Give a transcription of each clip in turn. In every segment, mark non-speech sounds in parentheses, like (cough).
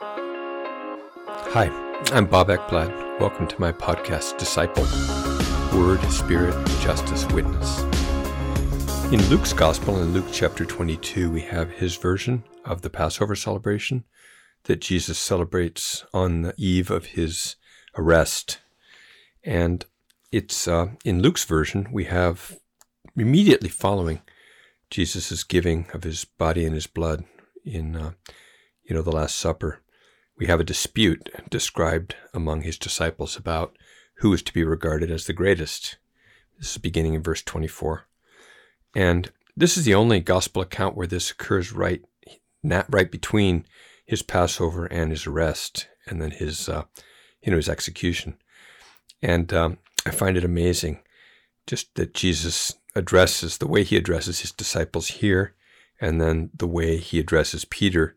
Hi, I'm Bob Ekblad. Welcome to my podcast, Disciple Word, Spirit, Justice, Witness. In Luke's Gospel, in Luke chapter 22, we have his version of the Passover celebration that Jesus celebrates on the eve of his arrest. And it's uh, in Luke's version, we have immediately following Jesus' giving of his body and his blood in, uh, you know, the Last Supper we have a dispute described among his disciples about who is to be regarded as the greatest. This is beginning in verse 24. And this is the only gospel account where this occurs right, not right between his Passover and his arrest, and then his, uh, you know, his execution. And um, I find it amazing, just that Jesus addresses the way he addresses his disciples here, and then the way he addresses Peter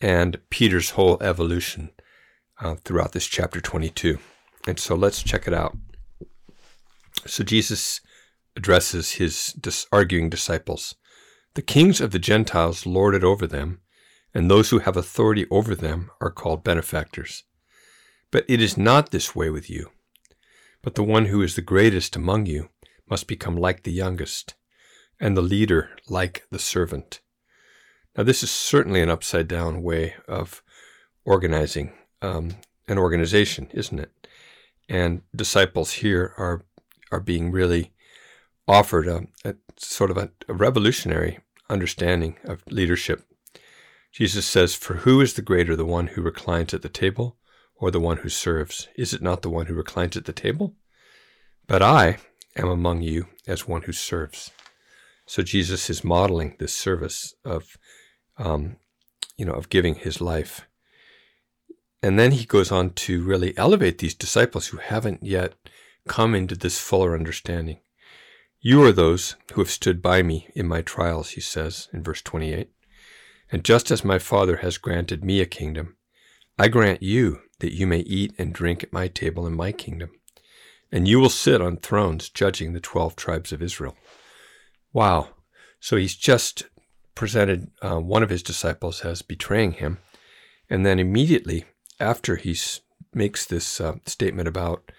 and Peter's whole evolution uh, throughout this chapter 22. And so let's check it out. So Jesus addresses his dis- arguing disciples The kings of the Gentiles lord it over them, and those who have authority over them are called benefactors. But it is not this way with you. But the one who is the greatest among you must become like the youngest, and the leader like the servant. Now, this is certainly an upside down way of organizing um, an organization, isn't it? And disciples here are are being really offered a, a sort of a, a revolutionary understanding of leadership. Jesus says, For who is the greater, the one who reclines at the table or the one who serves? Is it not the one who reclines at the table? But I am among you as one who serves. So Jesus is modeling this service of um, you know, of giving his life. And then he goes on to really elevate these disciples who haven't yet come into this fuller understanding. You are those who have stood by me in my trials, he says in verse 28. And just as my Father has granted me a kingdom, I grant you that you may eat and drink at my table in my kingdom. And you will sit on thrones judging the 12 tribes of Israel. Wow. So he's just presented uh, one of his disciples as betraying him. And then immediately after he makes this uh, statement about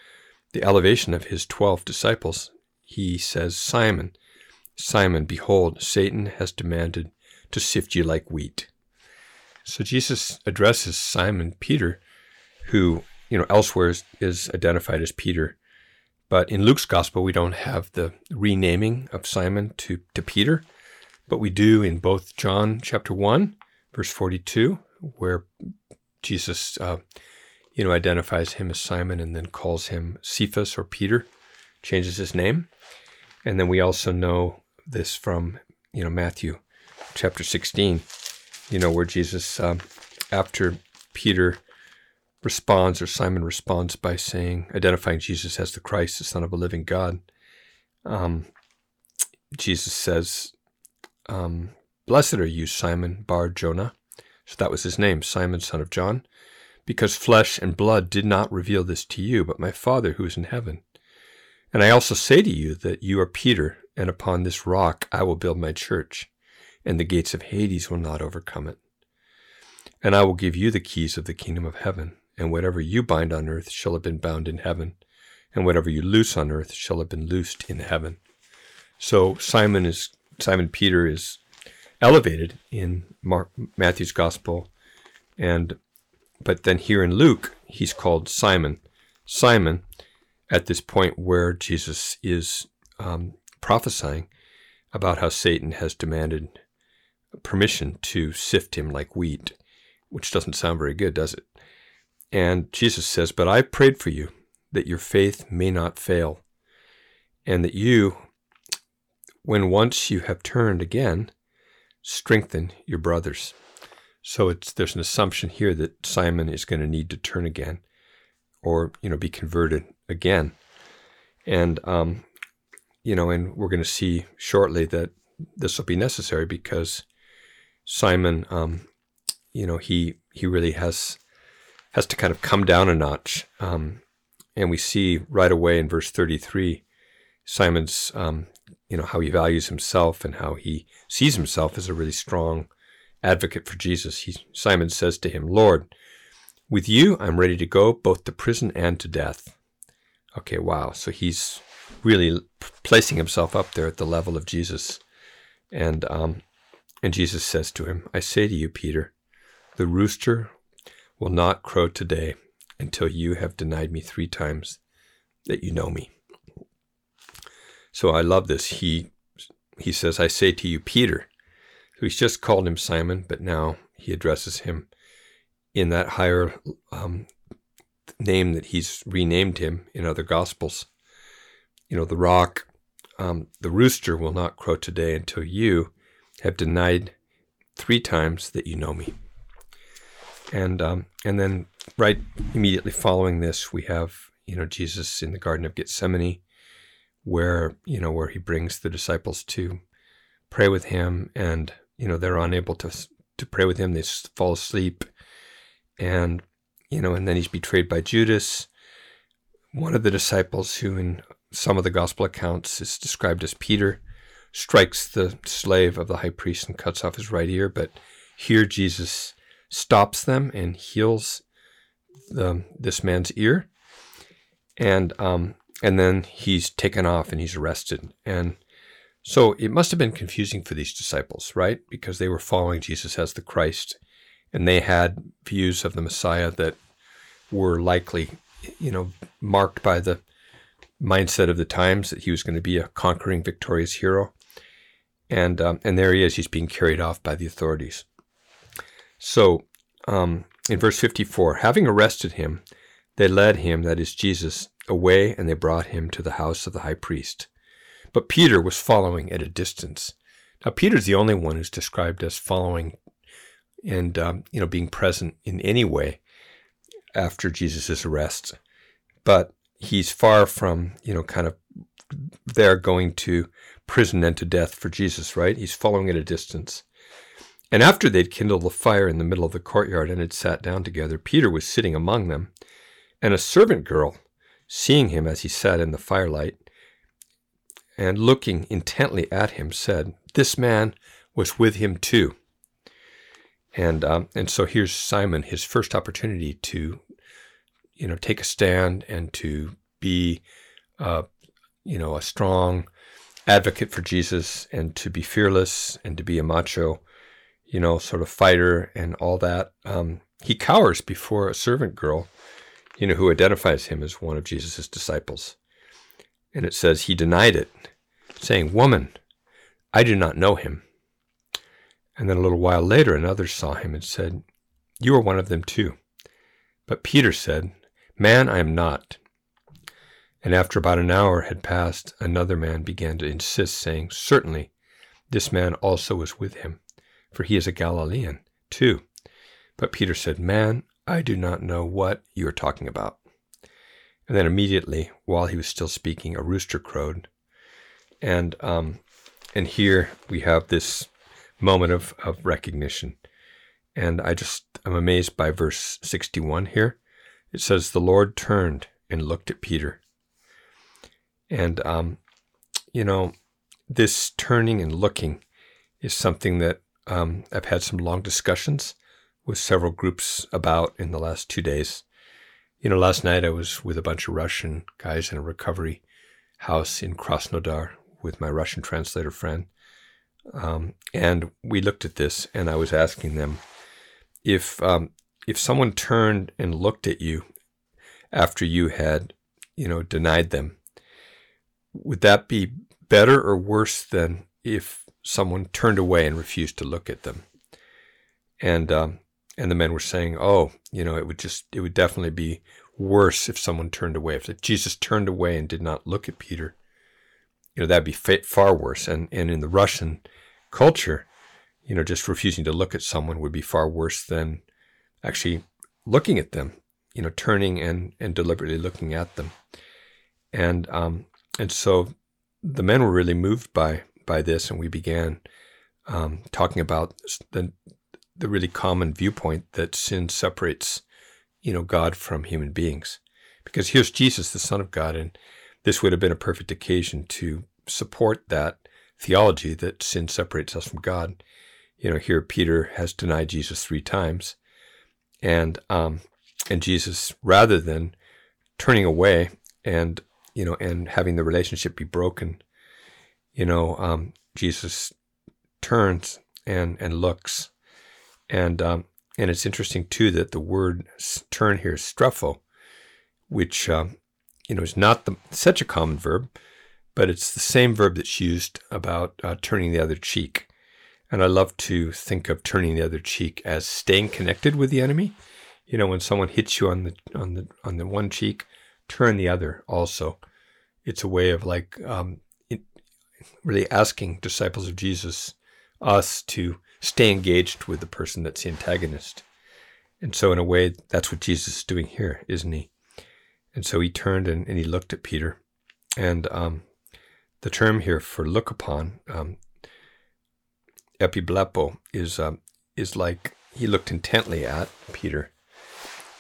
the elevation of his 12 disciples, he says, Simon, Simon, behold, Satan has demanded to sift you like wheat. So Jesus addresses Simon Peter, who, you know, elsewhere is, is identified as Peter. But in Luke's gospel, we don't have the renaming of Simon to, to Peter. But we do in both John chapter 1, verse 42, where Jesus, uh, you know, identifies him as Simon and then calls him Cephas or Peter, changes his name. And then we also know this from, you know, Matthew chapter 16, you know, where Jesus, um, after Peter responds or Simon responds by saying, identifying Jesus as the Christ, the Son of a living God, um, Jesus says, um, Blessed are you, Simon Bar Jonah. So that was his name, Simon, son of John, because flesh and blood did not reveal this to you, but my Father who is in heaven. And I also say to you that you are Peter, and upon this rock I will build my church, and the gates of Hades will not overcome it. And I will give you the keys of the kingdom of heaven, and whatever you bind on earth shall have been bound in heaven, and whatever you loose on earth shall have been loosed in heaven. So Simon is Simon Peter is elevated in Mark, Matthew's gospel, and but then here in Luke he's called Simon. Simon, at this point where Jesus is um, prophesying about how Satan has demanded permission to sift him like wheat, which doesn't sound very good, does it? And Jesus says, But I prayed for you that your faith may not fail, and that you, when once you have turned again, strengthen your brothers. So it's there's an assumption here that Simon is going to need to turn again, or you know, be converted again, and um, you know, and we're going to see shortly that this will be necessary because Simon, um, you know, he he really has has to kind of come down a notch, um, and we see right away in verse thirty three, Simon's um, you know, how he values himself and how he sees himself as a really strong advocate for Jesus. He, Simon says to him, Lord, with you I'm ready to go both to prison and to death. Okay, wow. So he's really placing himself up there at the level of Jesus. And um, and Jesus says to him, I say to you, Peter, the rooster will not crow today until you have denied me three times that you know me. So I love this. He he says, I say to you, Peter. So he's just called him Simon, but now he addresses him in that higher um, name that he's renamed him in other gospels. You know, the rock, um, the rooster will not crow today until you have denied three times that you know me. And um, and then right immediately following this, we have you know Jesus in the Garden of Gethsemane, where you know where he brings the disciples to pray with him, and you know they're unable to to pray with him. They fall asleep, and you know, and then he's betrayed by Judas, one of the disciples who, in some of the gospel accounts, is described as Peter, strikes the slave of the high priest and cuts off his right ear. But here Jesus stops them and heals the, this man's ear, and um, and then he's taken off and he's arrested. And so it must have been confusing for these disciples, right? Because they were following Jesus as the Christ and they had views of the Messiah that were likely, you know, marked by the mindset of the times that he was going to be a conquering, victorious hero. And um, and there he is. He's being carried off by the authorities. So um, in verse 54, having arrested him, they led him, that is Jesus, away, and they brought him to the house of the high priest. But Peter was following at a distance. Now, Peter's the only one who's described as following and um, you know being present in any way after Jesus' arrest, but he's far from you know kind of there going to prison and to death for Jesus, right? He's following at a distance. And after they'd kindled a fire in the middle of the courtyard and had sat down together, Peter was sitting among them, and a servant girl, seeing him as he sat in the firelight, and looking intently at him, said, This man was with him too. And um, and so here's Simon, his first opportunity to, you know, take a stand and to be, uh, you know, a strong advocate for Jesus and to be fearless and to be a macho, you know, sort of fighter and all that. Um, he cowers before a servant girl, you know, who identifies him as one of Jesus' disciples. And it says he denied it, saying, Woman, I do not know him. And then a little while later, another saw him and said, You are one of them too. But Peter said, Man, I am not. And after about an hour had passed, another man began to insist, saying, Certainly, this man also was with him, for he is a Galilean too. But Peter said, Man, I do not know what you are talking about. And then immediately, while he was still speaking, a rooster crowed. And um, and here we have this moment of, of recognition. And I just am amazed by verse 61 here. It says, The Lord turned and looked at Peter. And, um, you know, this turning and looking is something that um, I've had some long discussions with several groups about in the last two days. You know, last night I was with a bunch of Russian guys in a recovery house in Krasnodar with my Russian translator friend. Um, and we looked at this, and I was asking them if um, if someone turned and looked at you after you had, you know, denied them, would that be better or worse than if someone turned away and refused to look at them? And um, and the men were saying, oh, you know, it would just it would definitely be worse if someone turned away. If Jesus turned away and did not look at Peter, you know, that'd be far worse. And and in the Russian culture, you know, just refusing to look at someone would be far worse than actually looking at them, you know, turning and, and deliberately looking at them. And, um, and so the men were really moved by, by this. And we began, um, talking about the, the really common viewpoint that sin separates, you know, God from human beings. Because here's Jesus, the Son of God, and this would have been a perfect occasion to support that theology that sin separates us from God. you know, here Peter has denied Jesus three times, and um, and Jesus, rather than turning away and you know and having the relationship be broken, you know, um, Jesus turns and and looks, and um, and it's interesting too that the word turn here is strepho, which um, you know is not the, such a common verb, but it's the same verb that's used about uh, turning the other cheek. And I love to think of turning the other cheek as staying connected with the enemy. You know, when someone hits you on the on the on the one cheek, turn the other also. It's a way of like um, really asking disciples of Jesus, us to stay engaged with the person that's the antagonist. And so, in a way, that's what Jesus is doing here, isn't he? And so he turned and, and he looked at Peter. And um, the term here for look upon, um, epiblepo, is um, is like he looked intently at Peter.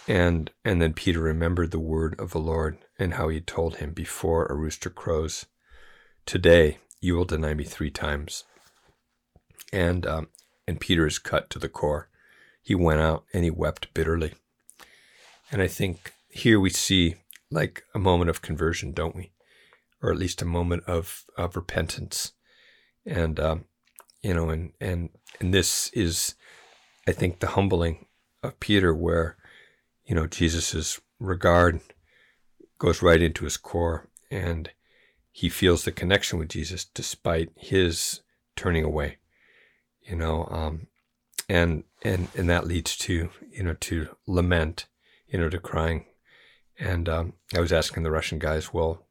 And and then Peter remembered the word of the Lord and how he told him before a rooster crows, "Today you will deny me three times." And um, and Peter is cut to the core. He went out and he wept bitterly. And I think here we see like a moment of conversion, don't we? Or at least a moment of, of repentance. And, um, you know, and, and, and this is, I think, the humbling of Peter, where, you know, Jesus's regard goes right into his core and he feels the connection with Jesus despite his turning away you know, um, and and and that leads to you know to lament, you know, to crying. And um, I was asking the Russian guys, well,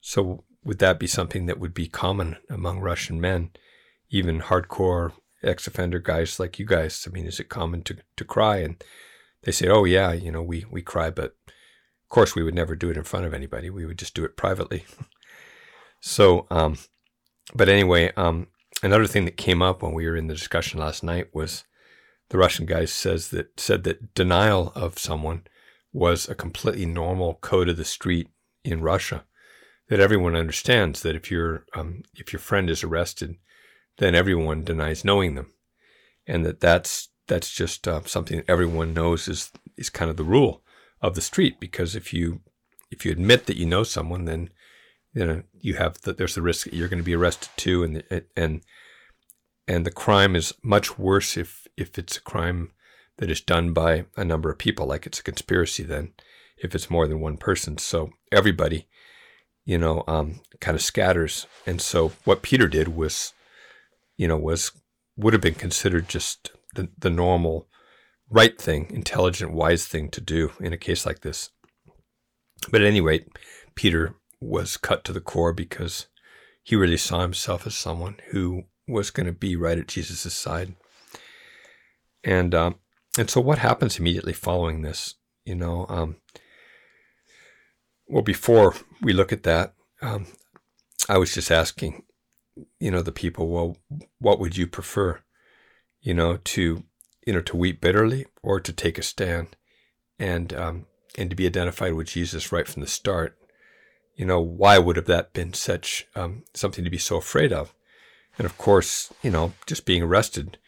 so would that be something that would be common among Russian men, even hardcore ex-offender guys like you guys? I mean, is it common to to cry? And they say, oh yeah, you know, we we cry, but of course we would never do it in front of anybody. We would just do it privately. (laughs) so, um, but anyway, um, another thing that came up when we were in the discussion last night was the Russian guy says that said that denial of someone was a completely normal code of the street in Russia. That everyone understands that if your um, if your friend is arrested, then everyone denies knowing them, and that that's that's just uh, something that everyone knows is is kind of the rule of the street. Because if you if you admit that you know someone, then you know you have that there's the risk you're going to be arrested too and and and the crime is much worse if if it's a crime that is done by a number of people like it's a conspiracy then if it's more than one person. So everybody you know um, kind of scatters. And so what peter did was you know was would have been considered just the, the normal right thing intelligent wise thing to do in a case like this. But at any rate peter was cut to the core because he really saw himself as someone who was going to be right at Jesus' side. And um, and so what happens immediately following this? You know, um, well, before we look at that, um, I was just asking, you know, the people, well, what would you prefer? You know, to you know to weep bitterly or to take a stand, and um, and to be identified with Jesus right from the start you know, why would have that been such um, something to be so afraid of? And of course, you know, just being arrested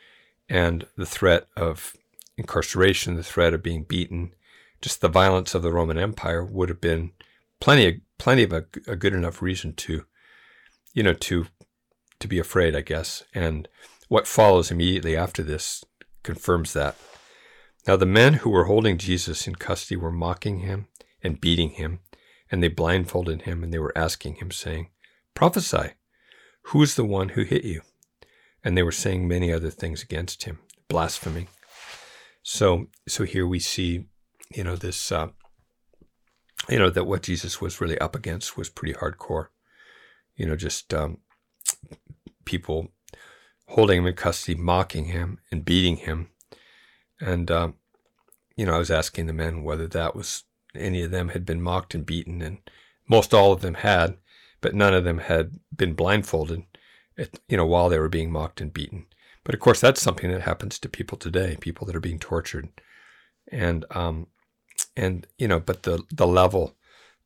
and the threat of incarceration, the threat of being beaten, just the violence of the Roman Empire would have been plenty of plenty of a, a good enough reason to, you know, to to be afraid, I guess. And what follows immediately after this confirms that. Now the men who were holding Jesus in custody were mocking him and beating him and they blindfolded him, and they were asking him, saying, Prophesy, who is the one who hit you? And they were saying many other things against him, blaspheming. So, so here we see, you know, this, uh, you know, that what Jesus was really up against was pretty hardcore. You know, just um, people holding him in custody, mocking him and beating him. And, um, you know, I was asking the men whether that was any of them had been mocked and beaten, and most all of them had, but none of them had been blindfolded, you know, while they were being mocked and beaten. But of course, that's something that happens to people today, people that are being tortured, and um, and you know, but the the level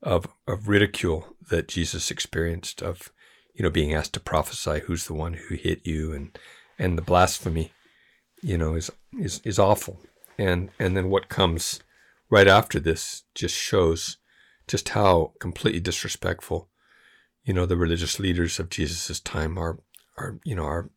of of ridicule that Jesus experienced, of you know, being asked to prophesy who's the one who hit you, and and the blasphemy, you know, is is is awful. And and then what comes right after this just shows just how completely disrespectful, you know, the religious leaders of Jesus' time are are you know are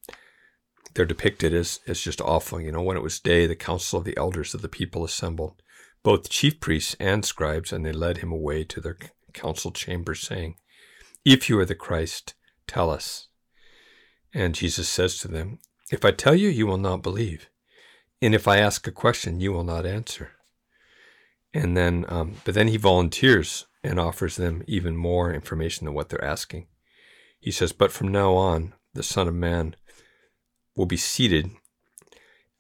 they're depicted as as just awful. You know, when it was day, the council of the elders of the people assembled, both chief priests and scribes, and they led him away to their council chamber, saying, "If you are the Christ, tell us." And Jesus says to them, If I tell you, you will not believe. And if I ask a question, you will not answer. And then, um, but then he volunteers and offers them even more information than what they're asking. He says, But from now on, the Son of Man will be seated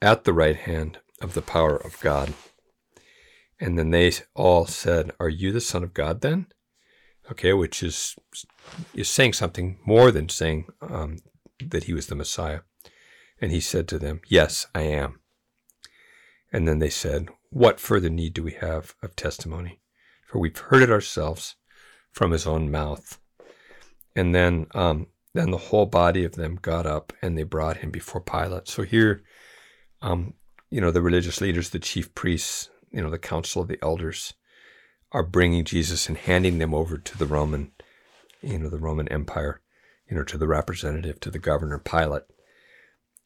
at the right hand of the power of God. And then they all said, Are you the Son of God then? Okay, which is is saying something more than saying um, that he was the Messiah. And he said to them, Yes, I am. And then they said, What further need do we have of testimony? For we've heard it ourselves from his own mouth. And then, um, then the whole body of them got up and they brought him before Pilate. So here, um, you know, the religious leaders, the chief priests, you know, the council of the elders are bringing Jesus and handing them over to the Roman, you know, the Roman Empire you know, to the representative, to the governor Pilate,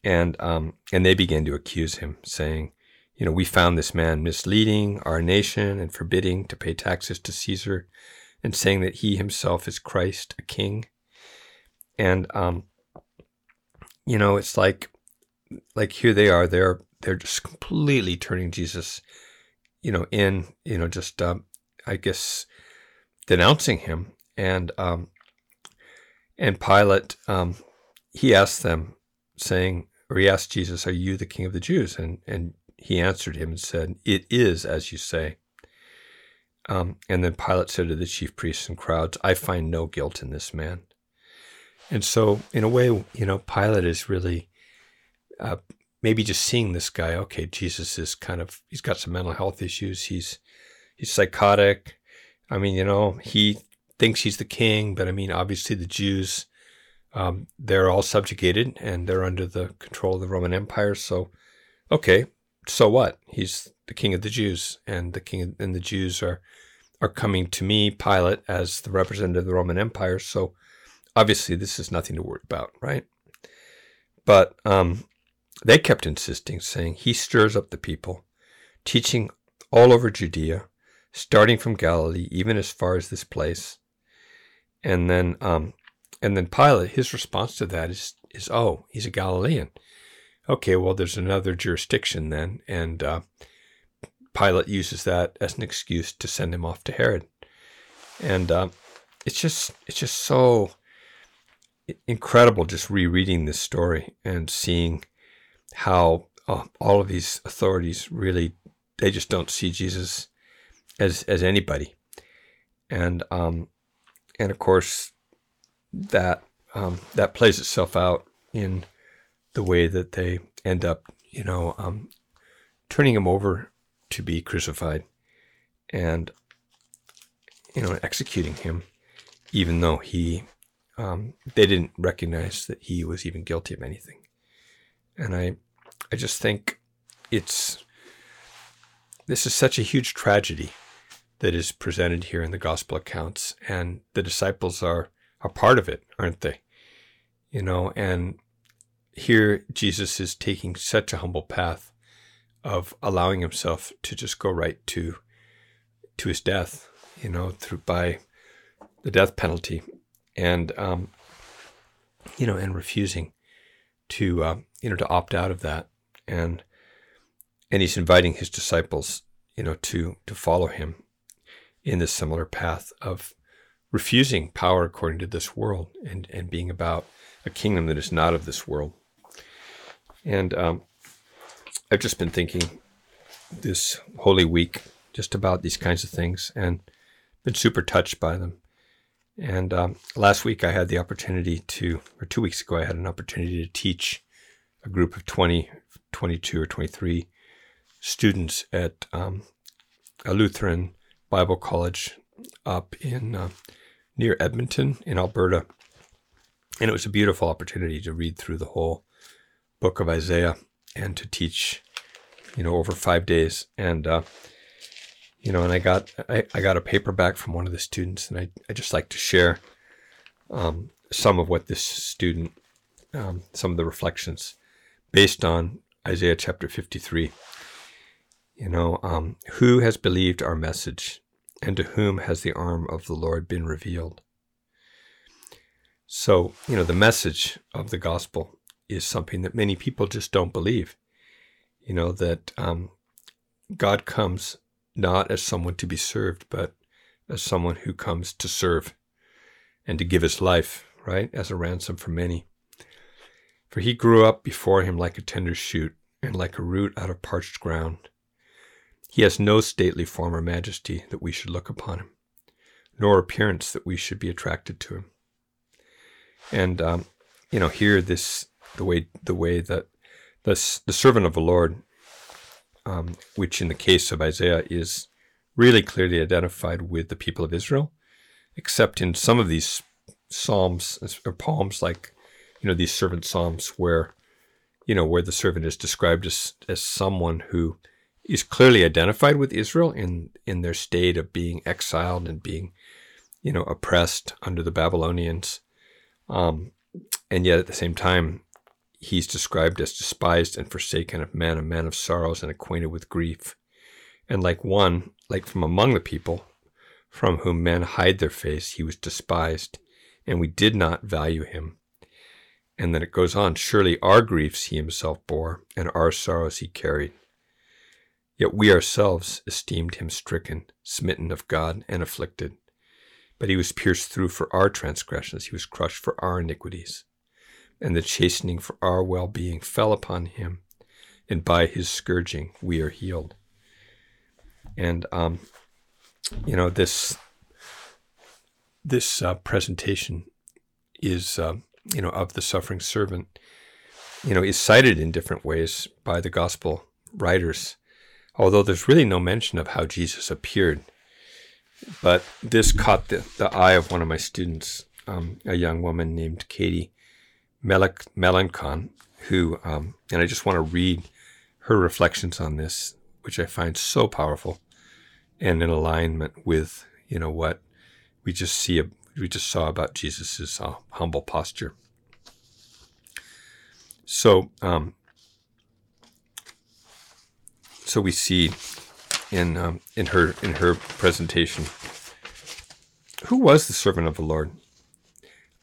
and um, and they began to accuse him, saying, you know, we found this man misleading our nation and forbidding to pay taxes to Caesar, and saying that he himself is Christ, a king, and um, you know, it's like, like here they are, they're they're just completely turning Jesus, you know, in, you know, just um, I guess denouncing him, and um, and Pilate, um, he asked them, saying, or he asked Jesus, Are you the king of the Jews? And, and he answered him and said, It is as you say. Um, and then Pilate said to the chief priests and crowds, I find no guilt in this man. And so, in a way, you know, Pilate is really uh, maybe just seeing this guy. Okay, Jesus is kind of he's got some mental health issues. He's he's psychotic. I mean, you know, he thinks he's the king, but I mean, obviously the Jews, um, they're all subjugated and they're under the control of the Roman Empire. So, okay, so what? He's the king of the Jews, and the king and the Jews are are coming to me, Pilate, as the representative of the Roman Empire. So, obviously, this is nothing to worry about, right? But um, they kept insisting, saying he stirs up the people, teaching all over Judea, starting from Galilee, even as far as this place. And then, um, and then Pilate, his response to that is, is, oh, he's a Galilean. Okay, well, there's another jurisdiction then, and uh, Pilate uses that as an excuse to send him off to Herod. And uh, it's just, it's just so incredible just rereading this story and seeing how uh, all of these authorities really they just don't see Jesus as as anybody, and um, and of course that um, that plays itself out in the way that they end up, you know, um, turning him over to be crucified, and you know, executing him, even though he um, they didn't recognize that he was even guilty of anything, and I I just think it's this is such a huge tragedy that is presented here in the gospel accounts and the disciples are a part of it aren't they? You know and here jesus is taking such a humble path of allowing himself to just go right to to his death you know through by the death penalty and um you know and refusing to uh, you know to opt out of that and and he's inviting his disciples you know to to follow him in this similar path of refusing power according to this world and, and being about a kingdom that is not of this world. And um, I've just been thinking this Holy Week just about these kinds of things and been super touched by them. And um, last week I had the opportunity to, or two weeks ago, I had an opportunity to teach a group of 20, 22 or 23 students at um, a Lutheran Bible College up in uh, near Edmonton in Alberta. And it was a beautiful opportunity to read through the whole book of Isaiah and to teach, you know, over five days. And, uh, you know, and I got, I, I got a paper back from one of the students and I, I just like to share, um, some of what this student, um, some of the reflections based on Isaiah chapter 53. You know, um, who has believed our message and to whom has the arm of the Lord been revealed? So, you know, the message of the gospel is something that many people just don't believe. You know, that um, God comes not as someone to be served, but as someone who comes to serve and to give his life, right, as a ransom for many. For he grew up before him like a tender shoot and like a root out of parched ground. He has no stately form or majesty that we should look upon him, nor appearance that we should be attracted to him. And um, you know, here this the way the way that the the servant of the Lord, um, which in the case of Isaiah is really clearly identified with the people of Israel, except in some of these psalms or poems, like you know these servant psalms, where you know where the servant is described as as someone who is clearly identified with Israel in in their state of being exiled and being you know oppressed under the Babylonians. Um, and yet at the same time, he's described as despised and forsaken of men, a man of sorrows and acquainted with grief. And like one, like from among the people, from whom men hide their face, he was despised, and we did not value him. And then it goes on, surely our griefs he himself bore, and our sorrows he carried. Yet we ourselves esteemed him stricken, smitten of God, and afflicted. But he was pierced through for our transgressions, he was crushed for our iniquities. And the chastening for our well being fell upon him, and by his scourging we are healed. And, um, you know, this, this uh, presentation is, uh, you know, of the suffering servant, you know, is cited in different ways by the gospel writers, although there's really no mention of how Jesus appeared but this caught the, the eye of one of my students, um, a young woman named Katie Melancon, who, um, and I just want to read her reflections on this, which I find so powerful and in alignment with, you know, what we just see, we just saw about Jesus's uh, humble posture. So, um, so we see in um, in her in her presentation. Who was the servant of the Lord?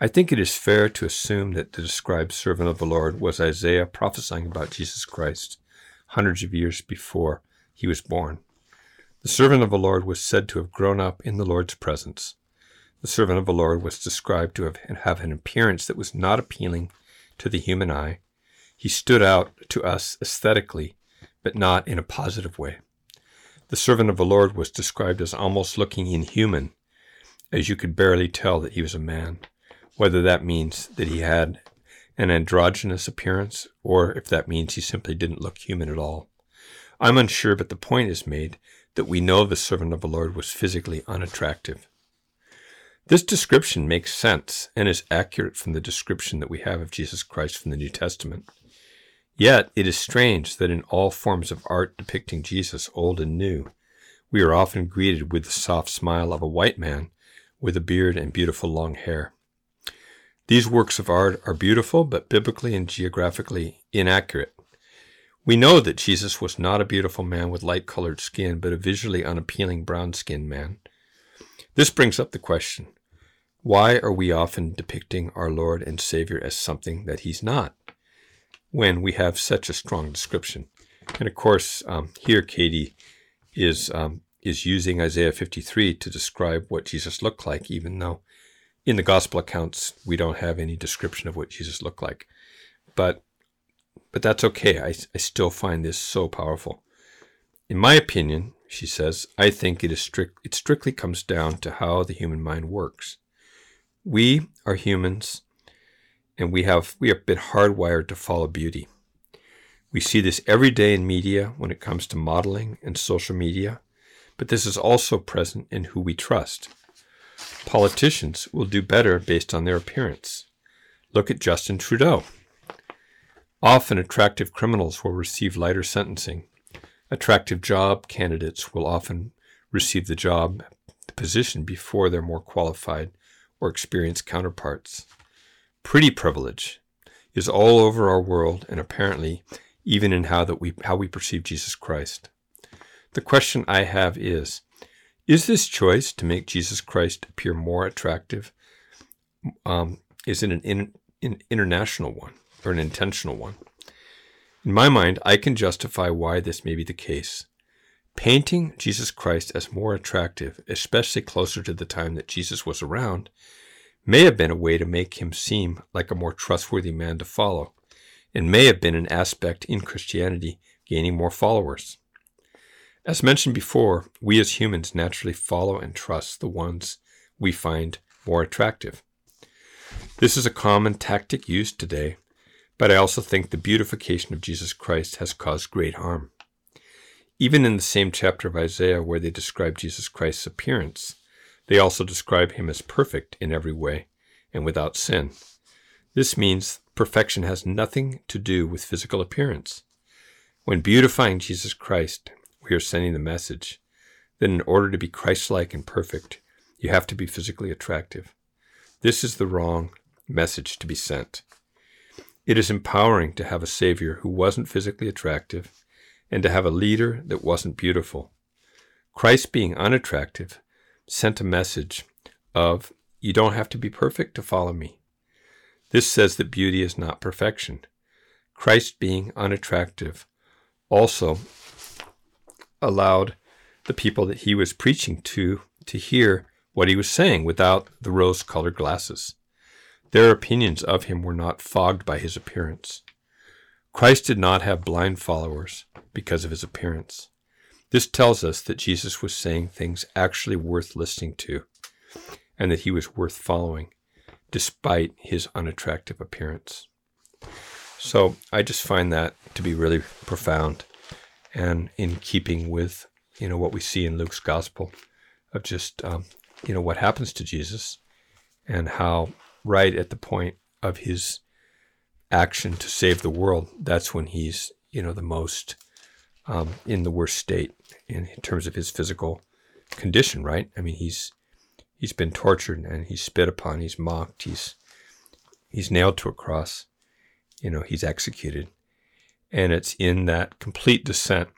I think it is fair to assume that the described servant of the Lord was Isaiah prophesying about Jesus Christ hundreds of years before he was born. The servant of the Lord was said to have grown up in the Lord's presence. The servant of the Lord was described to have, have an appearance that was not appealing to the human eye. He stood out to us aesthetically, but not in a positive way. The servant of the Lord was described as almost looking inhuman, as you could barely tell that he was a man, whether that means that he had an androgynous appearance or if that means he simply didn't look human at all. I'm unsure, but the point is made that we know the servant of the Lord was physically unattractive. This description makes sense and is accurate from the description that we have of Jesus Christ from the New Testament. Yet it is strange that in all forms of art depicting Jesus, old and new, we are often greeted with the soft smile of a white man with a beard and beautiful long hair. These works of art are beautiful, but biblically and geographically inaccurate. We know that Jesus was not a beautiful man with light colored skin, but a visually unappealing brown skinned man. This brings up the question why are we often depicting our Lord and Savior as something that he's not? when we have such a strong description. And of course, um, here Katie is um, is using Isaiah 53 to describe what Jesus looked like, even though in the gospel accounts we don't have any description of what Jesus looked like. But but that's okay. I, I still find this so powerful. In my opinion, she says, I think it is strict it strictly comes down to how the human mind works. We are humans and we have we are a bit hardwired to follow beauty. We see this every day in media when it comes to modeling and social media, but this is also present in who we trust. Politicians will do better based on their appearance. Look at Justin Trudeau. Often attractive criminals will receive lighter sentencing. Attractive job candidates will often receive the job, the position before their more qualified or experienced counterparts. Pretty privilege is all over our world and apparently even in how that we how we perceive Jesus Christ. The question I have is is this choice to make Jesus Christ appear more attractive um, is it an in, in international one or an intentional one? In my mind, I can justify why this may be the case. Painting Jesus Christ as more attractive, especially closer to the time that Jesus was around, may have been a way to make him seem like a more trustworthy man to follow, and may have been an aspect in Christianity gaining more followers. As mentioned before, we as humans naturally follow and trust the ones we find more attractive. This is a common tactic used today, but I also think the beautification of Jesus Christ has caused great harm. Even in the same chapter of Isaiah where they describe Jesus Christ's appearance, they also describe him as perfect in every way and without sin. This means perfection has nothing to do with physical appearance. When beautifying Jesus Christ, we are sending the message that in order to be Christ like and perfect, you have to be physically attractive. This is the wrong message to be sent. It is empowering to have a Savior who wasn't physically attractive and to have a leader that wasn't beautiful. Christ, being unattractive, sent a message of, You don't have to be perfect to follow me. This says that beauty is not perfection. Christ, being unattractive, also allowed the people that he was preaching to to hear what he was saying without the rose colored glasses. Their opinions of him were not fogged by his appearance. Christ did not have blind followers because of his appearance. This tells us that Jesus was saying things actually worth listening to and that he was worth following despite his unattractive appearance. So I just find that to be really profound and in keeping with you know what we see in Luke's gospel of just um, you know what happens to Jesus and how right at the point of his action to save the world that's when he's you know the most um, in the worst state in, in terms of his physical condition right? I mean he's he's been tortured and he's spit upon he's mocked he's he's nailed to a cross you know he's executed and it's in that complete descent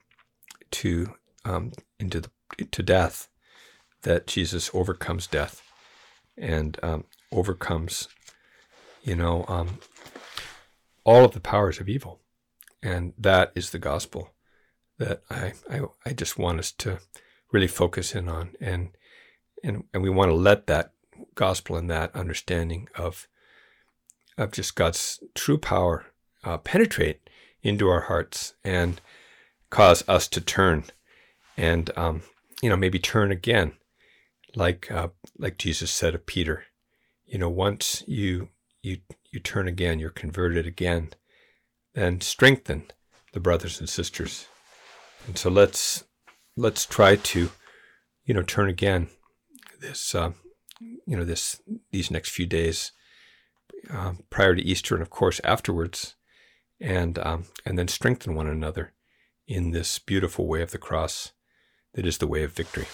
to um, into the to death that Jesus overcomes death and um, overcomes, you know, um, all of the powers of evil, and that is the gospel that I, I I just want us to really focus in on, and and and we want to let that gospel and that understanding of of just God's true power uh, penetrate into our hearts and cause us to turn and um, you know maybe turn again. Like uh, like Jesus said of Peter you know once you you you turn again you're converted again then strengthen the brothers and sisters. And so let's let's try to you know turn again this uh, you know this these next few days uh, prior to Easter and of course afterwards and um, and then strengthen one another in this beautiful way of the cross that is the way of victory.